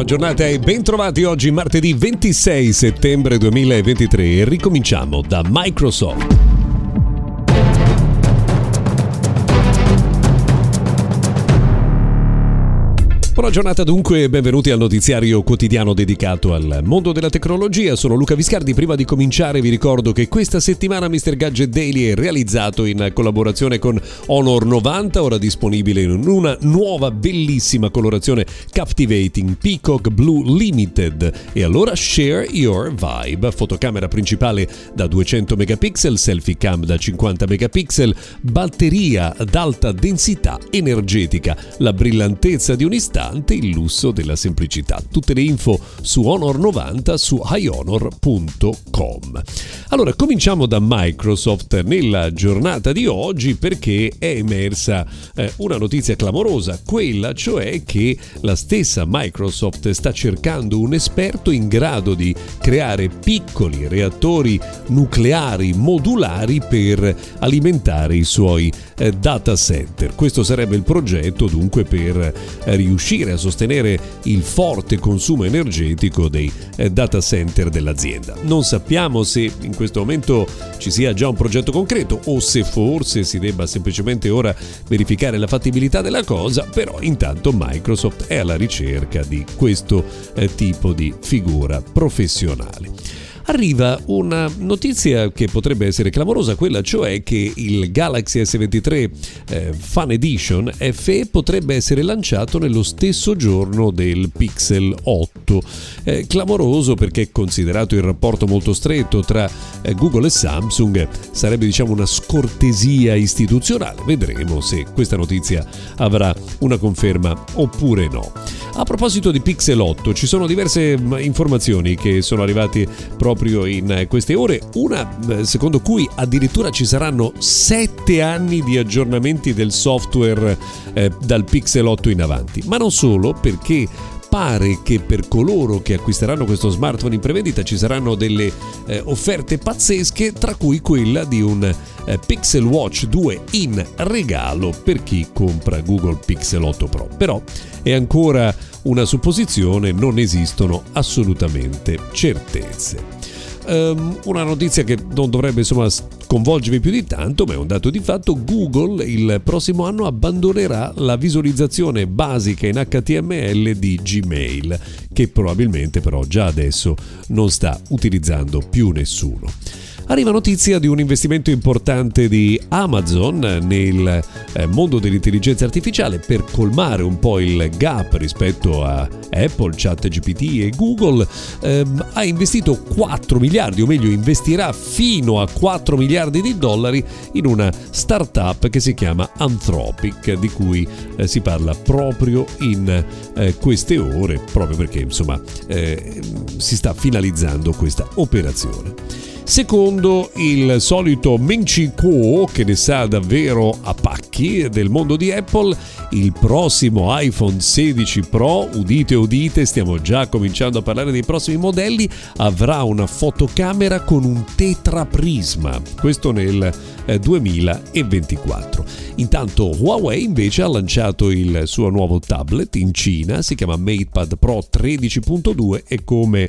Buona giornata e bentrovati oggi martedì 26 settembre 2023 e ricominciamo da Microsoft. Buona giornata dunque e benvenuti al notiziario quotidiano dedicato al mondo della tecnologia. Sono Luca Viscardi. Prima di cominciare vi ricordo che questa settimana Mr. Gadget Daily è realizzato in collaborazione con Honor 90, ora disponibile in una nuova bellissima colorazione Captivating Peacock Blue Limited. E allora share your vibe. Fotocamera principale da 200 megapixel, selfie cam da 50 megapixel, batteria ad alta densità energetica, la brillantezza di un nonostante il lusso della semplicità. Tutte le info su Honor 90 su hionor.com. Allora, cominciamo da Microsoft nella giornata di oggi perché è emersa eh, una notizia clamorosa, quella cioè che la stessa Microsoft sta cercando un esperto in grado di creare piccoli reattori nucleari modulari per alimentare i suoi eh, data center. Questo sarebbe il progetto dunque per eh, riuscire riuscire a sostenere il forte consumo energetico dei eh, data center dell'azienda. Non sappiamo se in questo momento ci sia già un progetto concreto o se forse si debba semplicemente ora verificare la fattibilità della cosa, però intanto Microsoft è alla ricerca di questo eh, tipo di figura professionale arriva una notizia che potrebbe essere clamorosa, quella cioè che il Galaxy S23 eh, Fan Edition FE potrebbe essere lanciato nello stesso giorno del Pixel 8. Eh, clamoroso perché considerato il rapporto molto stretto tra eh, Google e Samsung sarebbe diciamo una scortesia istituzionale. Vedremo se questa notizia avrà una conferma oppure no. A proposito di Pixel 8, ci sono diverse mm, informazioni che sono arrivate proprio in queste ore, una eh, secondo cui addirittura ci saranno 7 anni di aggiornamenti del software eh, dal Pixel 8 in avanti, ma non solo perché pare che per coloro che acquisteranno questo smartphone in prevendita ci saranno delle eh, offerte pazzesche, tra cui quella di un eh, Pixel Watch 2 in regalo per chi compra Google Pixel 8 Pro. Però è ancora una supposizione, non esistono assolutamente certezze. Um, una notizia che non dovrebbe insomma sconvolgervi più di tanto, ma è un dato di fatto, Google il prossimo anno abbandonerà la visualizzazione basica in HTML di Gmail, che probabilmente però già adesso non sta utilizzando più nessuno arriva notizia di un investimento importante di Amazon nel eh, mondo dell'intelligenza artificiale per colmare un po' il gap rispetto a Apple, ChatGPT e Google. Eh, ha investito 4 miliardi, o meglio investirà fino a 4 miliardi di dollari in una startup che si chiama Anthropic, di cui eh, si parla proprio in eh, queste ore, proprio perché insomma eh, si sta finalizzando questa operazione. Secondo il solito Meng Chi Kuo, che ne sa davvero a pacchi del mondo di Apple, il prossimo iPhone 16 Pro, udite udite, stiamo già cominciando a parlare dei prossimi modelli, avrà una fotocamera con un tetraprisma, questo nel 2024. Eh, Intanto Huawei invece ha lanciato il suo nuovo tablet in Cina, si chiama MatePad Pro 13.2 e come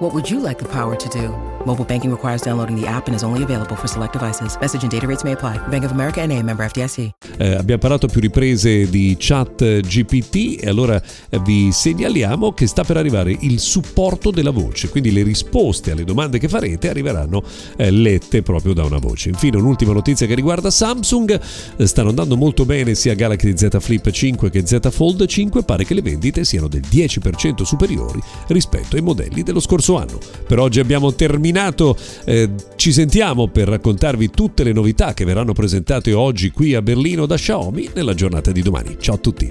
What would you like the power to do? Mobile banking requires downloading the app and is only available for select devices. Message and data rates may apply. Bank of America and a member FDIC. Eh, abbiamo parlato più riprese di chat GPT e allora eh, vi segnaliamo che sta per arrivare il supporto della voce, quindi le risposte alle domande che farete arriveranno eh, lette proprio da una voce. Infine un'ultima notizia che riguarda Samsung, eh, stanno andando molto bene sia Galaxy Z Flip 5 che Z Fold 5, pare che le vendite siano del 10% superiori rispetto ai modelli dello scorso anno. Per oggi abbiamo terminato, eh, ci sentiamo per raccontarvi tutte le novità che verranno presentate oggi qui a Berlino da Xiaomi nella giornata di domani. Ciao a tutti!